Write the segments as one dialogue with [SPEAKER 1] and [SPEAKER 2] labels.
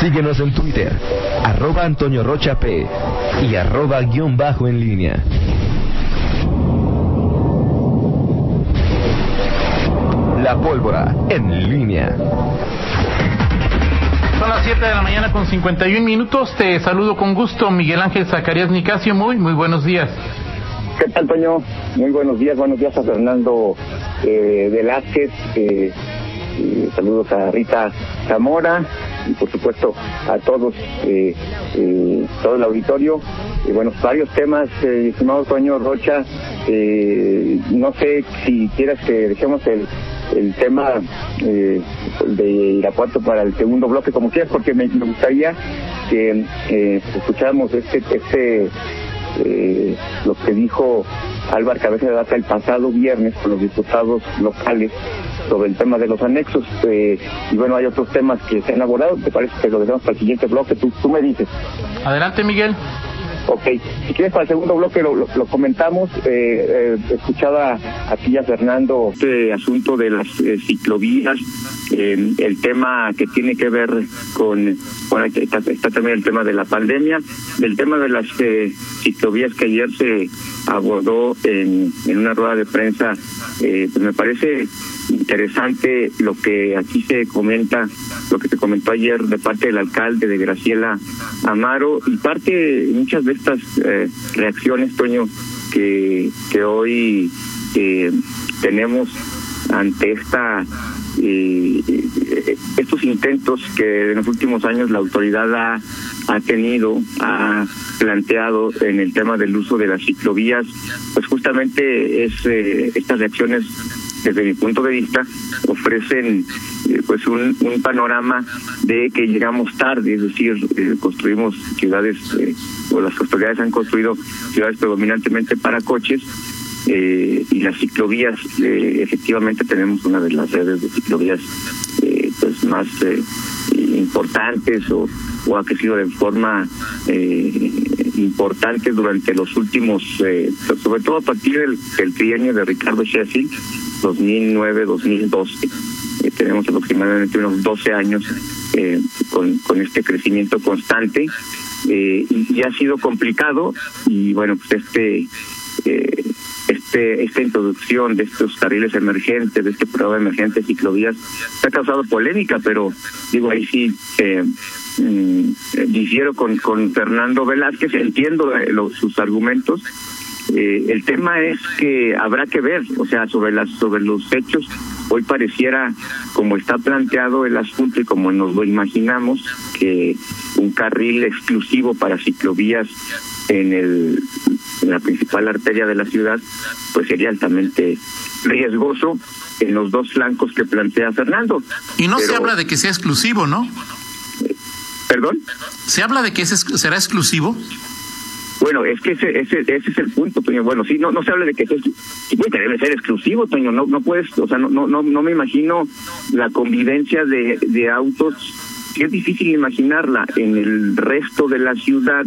[SPEAKER 1] Síguenos en Twitter, arroba Antonio Rocha P y arroba guion bajo en línea. La pólvora en línea.
[SPEAKER 2] Son las 7 de la mañana con 51 minutos. Te saludo con gusto, Miguel Ángel Zacarías Nicasio. Muy, muy buenos días.
[SPEAKER 3] ¿Qué tal, Toño? Muy buenos días. Buenos días a Fernando eh, Velázquez. Eh, saludos a Rita Zamora y por supuesto a todos, eh, eh, todo el auditorio. Y bueno, varios temas, eh, estimado Toño Rocha. Eh, no sé si quieras que dejemos el, el tema eh, de Irapuato para el segundo bloque, como quieras, porque me, gustaría que eh, escucháramos este, este eh, lo que dijo Álvaro Cabeza de Data el pasado viernes con los diputados locales sobre el tema de los anexos. Eh, y bueno, hay otros temas que se han abordado. ¿Te parece que lo dejamos para el siguiente bloque? Tú, tú me dices.
[SPEAKER 2] Adelante, Miguel.
[SPEAKER 3] Ok, si quieres para el segundo bloque lo, lo, lo comentamos. Eh, eh, escuchaba aquí a Fernando este asunto de las eh, ciclovías, eh, el tema que tiene que ver con, bueno, está, está, también el tema de la pandemia, el tema de las eh, ciclovías que ayer se abordó en, en una rueda de prensa, eh, pues me parece interesante lo que aquí se comenta, lo que se comentó ayer de parte del alcalde de Graciela Amaro y parte muchas de estas eh, reacciones, Toño, que, que hoy eh, tenemos ante esta eh, estos intentos que en los últimos años la autoridad ha, ha tenido, ha planteado en el tema del uso de las ciclovías, pues justamente es eh, estas reacciones desde mi punto de vista, ofrecen eh, pues un, panorama de que llegamos tarde, es decir, eh, construimos ciudades, eh, o las autoridades han construido ciudades predominantemente para coches, y las ciclovías, efectivamente tenemos una de las redes de ciclovías pues más importantes o, o ha crecido de forma importante durante los últimos, sobre todo a partir del, del trienio de Ricardo Sheffield, 2009-2012. Eh, tenemos aproximadamente unos 12 años eh, con, con este crecimiento constante eh, y, ha sido complicado y bueno, pues este... Eh, este, esta introducción de estos carriles emergentes, de este programa emergente de ciclovías, ha causado polémica, pero digo, ahí sí mm, difiero con, con Fernando Velázquez, entiendo eh, lo, sus argumentos, eh, el tema es que habrá que ver, o sea, sobre las sobre los hechos. Hoy pareciera, como está planteado el asunto y como nos lo imaginamos, que un carril exclusivo para ciclovías en, el, en la principal arteria de la ciudad, pues sería altamente riesgoso en los dos flancos que plantea Fernando.
[SPEAKER 2] Y no Pero, se habla de que sea exclusivo, ¿no?
[SPEAKER 3] ¿Perdón?
[SPEAKER 2] ¿Se habla de que ese será exclusivo?
[SPEAKER 3] Bueno, es que ese, ese, ese es el punto, Toño. Bueno, sí, no, no se habla de que es, debe ser exclusivo, Toño. No, no puedes, o sea, no, no, no, me imagino la convivencia de, de autos. Es difícil imaginarla en el resto de la ciudad.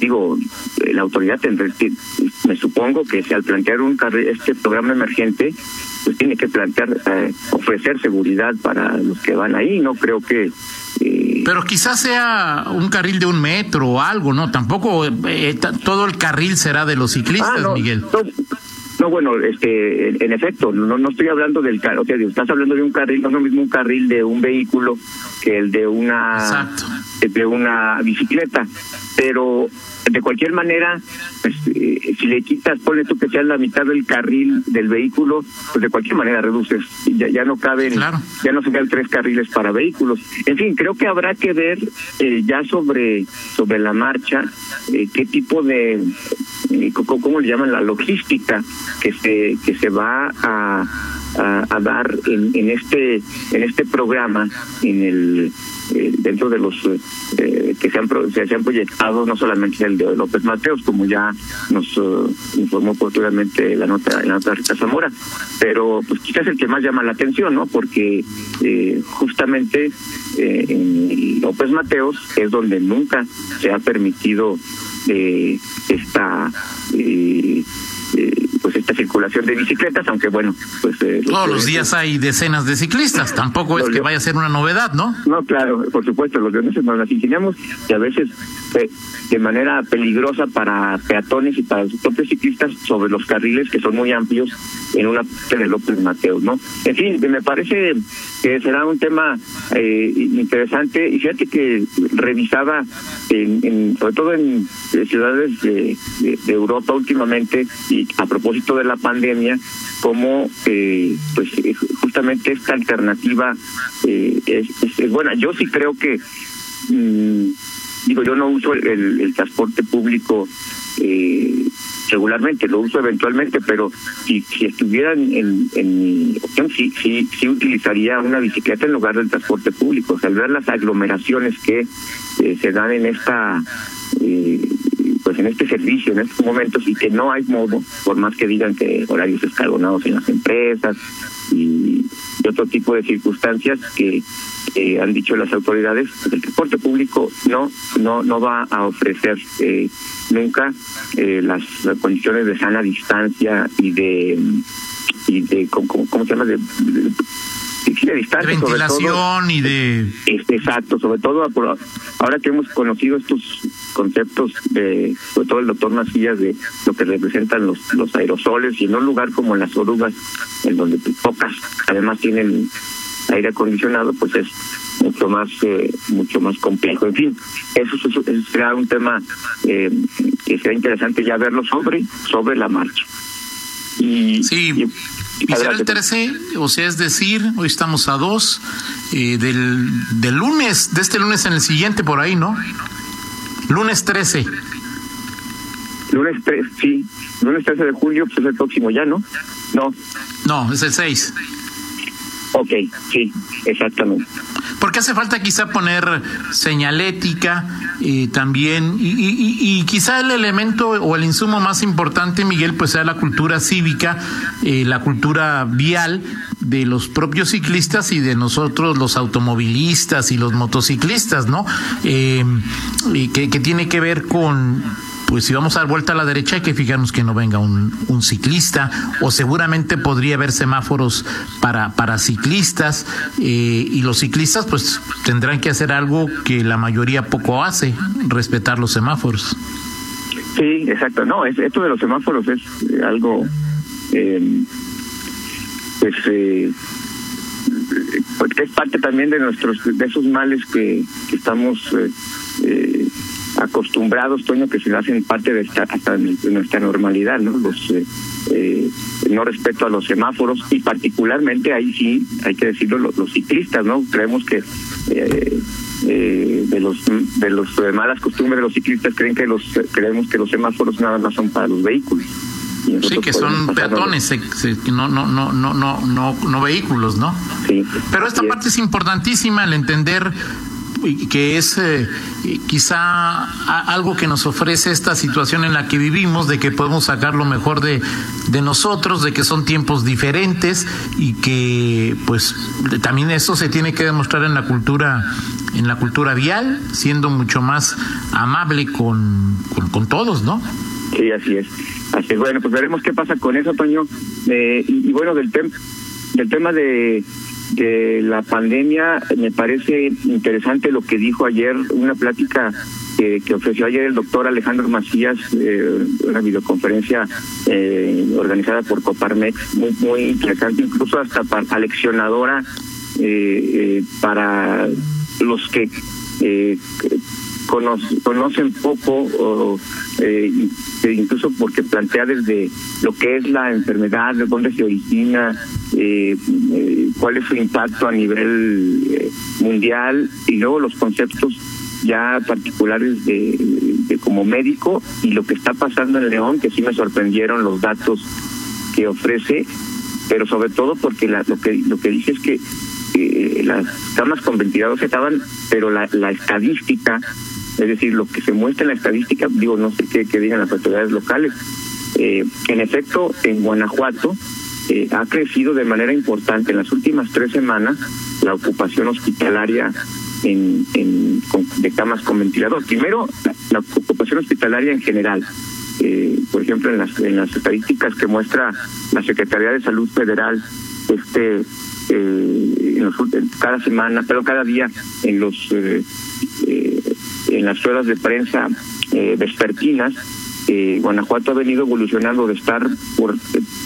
[SPEAKER 3] Digo, la autoridad tendrá, me supongo que si al plantear un este programa emergente, pues tiene que plantear, eh, ofrecer seguridad para los que van ahí. No creo que
[SPEAKER 2] eh, pero quizás sea un carril de un metro o algo, ¿no? Tampoco eh, todo el carril será de los ciclistas,
[SPEAKER 3] ah, no,
[SPEAKER 2] Miguel.
[SPEAKER 3] No, no, bueno, este, en, en efecto, no, no estoy hablando del carril, o sea, estás hablando de un carril, no es lo mismo un carril de un vehículo que el de una,
[SPEAKER 2] Exacto.
[SPEAKER 3] de una bicicleta, pero de cualquier manera, pues, eh, si le quitas, ponle tú que sea la mitad del carril del vehículo, pues de cualquier manera reduces, ya, ya no caben,
[SPEAKER 2] claro.
[SPEAKER 3] ya no se quedan tres carriles para vehículos. En fin, creo que habrá que ver eh, ya sobre, sobre la marcha eh, qué tipo de, eh, cómo, cómo le llaman la logística que se, que se va a, a, a dar en, en este, en este programa, en el eh, dentro de los eh, que se han, se, han proyectado, no solamente el de López Mateos, como ya nos uh, informó oportunamente la nota, la nota Rita Zamora, pero pues quizás el que más llama la atención, ¿no? Porque eh, justamente eh, en López Mateos es donde nunca se ha permitido esta pues esta circulación de bicicletas, aunque bueno, pues...
[SPEAKER 2] Eh, Todos los días hay decenas de ciclistas, tampoco es que vaya a ser una novedad, ¿no?
[SPEAKER 3] No, claro, por supuesto, los leoneses nos las ingeniamos y a veces de manera peligrosa para peatones y para los propios ciclistas sobre los carriles que son muy amplios en una de López Mateos, ¿no? En fin, me parece que será un tema eh, interesante y fíjate que revisaba en, sobre todo en ciudades de, Europa últimamente y a propósito de la pandemia como eh, pues justamente esta alternativa eh, es, buena yo sí creo que mm, digo yo no uso el, transporte público eh, regularmente, lo uso eventualmente, pero si, si estuviera en, mi opción, sí, sí, sí utilizaría una bicicleta en lugar del transporte público. O sea, ver las aglomeraciones que eh, se dan en esta eh, pues en este servicio, en estos momentos, y que no hay modo, por más que digan que horarios escalonados en las empresas y, otro tipo de circunstancias que han dicho las autoridades, pues el transporte público no no no va a ofrecer eh, nunca eh, las, condiciones de sana distancia y de y de cómo, se llama de,
[SPEAKER 2] de distancia, ventilación y de
[SPEAKER 3] exacto sobre todo ahora que hemos conocido estos conceptos de sobre todo el doctor Macías de lo que representan los los aerosoles y en un lugar como las orugas en donde pocas además tienen aire acondicionado pues es mucho más eh, mucho más complejo. En fin eso, será un tema eh, que será interesante ya verlo sobre sobre la marcha.
[SPEAKER 2] Y sí y, será el 13, o sea, es decir, hoy estamos a dos, eh, del, del lunes, de este lunes en el siguiente por ahí, ¿no? Lunes 13.
[SPEAKER 3] Lunes 3, sí. Lunes 13 de julio, pues es el próximo ya, ¿no? No.
[SPEAKER 2] No, es el 6.
[SPEAKER 3] Ok, sí, exactamente.
[SPEAKER 2] Porque hace falta quizá poner señalética eh, también, y, y, y, quizá el elemento o el insumo más importante, Miguel, pues sea la cultura cívica, eh, la cultura vial de los propios ciclistas y de nosotros los automovilistas y los motociclistas, ¿no? Eh, que, que tiene que ver con pues si vamos a dar vuelta a la derecha hay que fijarnos que no venga un, un ciclista o seguramente podría haber semáforos para, para ciclistas eh, y los ciclistas pues tendrán que hacer algo que la mayoría poco hace, respetar los semáforos.
[SPEAKER 3] Sí, exacto. No, es, esto de los semáforos es algo, eh, pues, eh, es parte también de nuestros de esos males que, estamos eh, eh acostumbrados, Toño, que se hacen parte de, esta, hasta de nuestra normalidad, ¿no? Los eh, eh, no respeto a los semáforos y particularmente ahí sí, hay que decirlo, los, ciclistas, ¿no? Creemos que eh, eh, de los de los malas costumbres de los ciclistas creen que los creemos que los semáforos nada más son para los vehículos.
[SPEAKER 2] Sí, que son peatones, no, no, no, no, no, no, no vehículos, ¿no? Sí. Pero esta parte es importantísima, el entender que es eh, quizá algo que nos ofrece esta situación en la que vivimos, de que podemos sacar lo mejor de, de nosotros, de que son tiempos diferentes y que pues también eso se tiene que demostrar en la cultura en la cultura vial, siendo mucho más amable con, con, todos, ¿no?
[SPEAKER 3] Sí, así es. Así bueno, pues veremos qué pasa con eso, Toño. Eh, y, bueno, del, tem del tema de de la pandemia, me parece interesante lo que dijo ayer, una plática que, que ofreció ayer el doctor Alejandro Macías, eh, una videoconferencia eh, organizada por Coparmex, muy, muy interesante, incluso hasta para, aleccionadora eh, eh, para los que eh, conocen poco, eh, incluso porque plantea desde lo que es la enfermedad, de dónde se origina, eh, eh, cuál es su impacto a nivel eh, mundial y luego los conceptos ya particulares de, como médico y lo que está pasando en León, que sí me sorprendieron los datos que ofrece, pero sobre todo porque la, lo que lo que dice es que las camas con ventiladores estaban, pero la, la estadística es decir, lo que se muestra en la estadística, digo, no sé qué, digan las autoridades locales. Eh, en efecto, en Guanajuato eh, ha crecido de manera importante en las últimas tres semanas la ocupación hospitalaria en, en de camas con ventilador. Primero, la, ocupación hospitalaria en general, eh, por ejemplo, en las, en las estadísticas que muestra la Secretaría de Salud Federal, este eh, cada semana, pero cada día en los en las ruedas de prensa eh, vespertinas, eh, Guanajuato ha venido evolucionando de estar por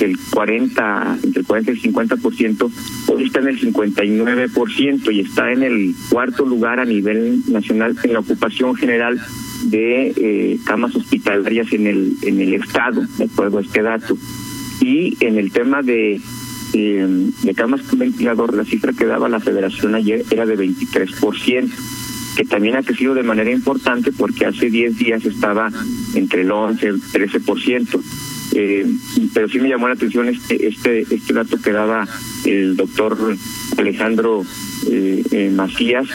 [SPEAKER 3] el 40, entre el 40 y el 50%, hoy está en el 59% y está en el cuarto lugar a nivel nacional en la ocupación general de eh, camas hospitalarias en el en el estado, de acuerdo a este dato. Y en el tema de eh, de camas con ventilador, la cifra que daba la federación ayer era de 23%, que también ha crecido de manera importante porque hace 10 días estaba entre el 11 y el 13%. Eh, pero sí me llamó la atención este este este dato que daba el doctor Alejandro eh, eh, Macías.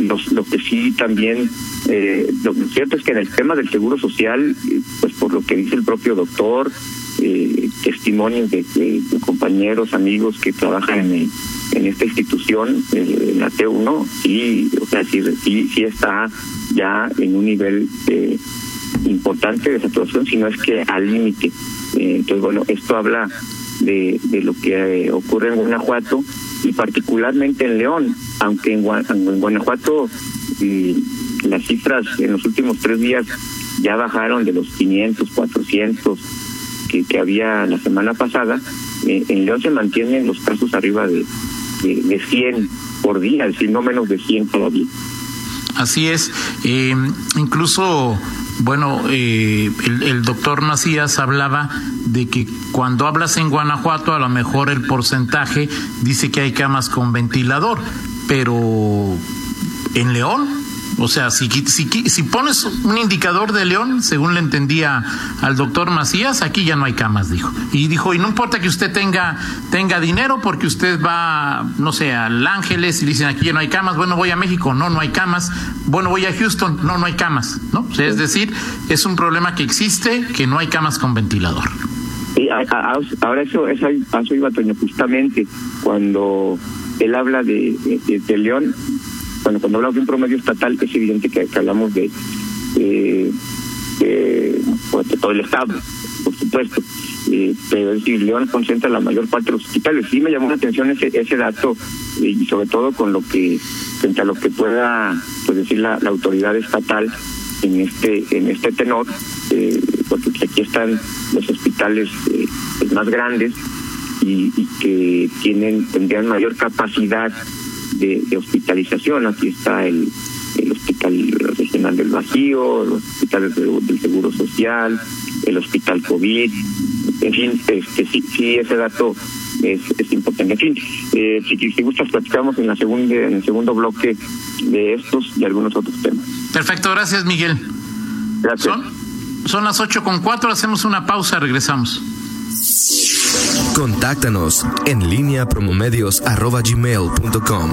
[SPEAKER 3] Los, lo que sí también, eh, lo cierto es que en el tema del seguro social, pues por lo que dice el propio doctor, eh, testimonios de, de, compañeros, amigos que trabajan en, en esta institución, eh, en la T1, sí, o sea, sí, sí, está ya en un nivel eh, importante de saturación, sino es que al límite. Eh, entonces, bueno, esto habla de, de lo que eh, ocurre en Guanajuato y particularmente en León, aunque en, Guanajuato eh, las cifras en los últimos tres días ya bajaron de los 500, 400 que, había la semana pasada, eh, en León se mantienen los casos arriba de, de, de 100 por día, es decir, no menos de 100 todavía.
[SPEAKER 2] Así es, eh, incluso, bueno, eh, el, el, doctor Macías hablaba de que cuando hablas en Guanajuato, a lo mejor el porcentaje dice que hay camas con ventilador, pero en León o sea, si, si, si, pones un indicador de León, según le entendía al doctor Macías, aquí ya no hay camas, dijo. Y dijo, y no importa que usted tenga, tenga dinero porque usted va, no sé, al Ángeles y dicen aquí ya no hay camas, bueno, voy a México, no, no hay camas, bueno, voy a Houston, no, no hay camas, ¿no? O sea, es decir, es un problema que existe, que no hay camas con ventilador.
[SPEAKER 3] Y ahora eso, eso, eso iba justamente cuando él habla de, de León, bueno, cuando hablamos de un promedio estatal es evidente que, hablamos de, de, pues, de, todo el estado, por supuesto. Eh, pero es decir, León concentra la mayor parte de los hospitales. Sí me llamó la atención ese, ese dato eh, y sobre todo con lo que, frente a lo que pueda pues, decir la, la autoridad estatal en este en este tenor, eh, porque aquí están los hospitales más grandes y, y que tienen tendrían mayor capacidad de, de, hospitalización. Aquí está el, el Hospital Regional del Bajío, los hospitales de, del Seguro Social, el Hospital COVID. En fin, este, sí, sí ese dato es, es importante. En fin, eh, si, si gustas, platicamos en, la segunda, en el segundo bloque de estos y algunos otros temas.
[SPEAKER 2] Perfecto, gracias Miguel.
[SPEAKER 3] Gracias.
[SPEAKER 2] Son, son las ocho con cuatro, hacemos una pausa, regresamos.
[SPEAKER 1] Contáctanos en línea promomedios.com.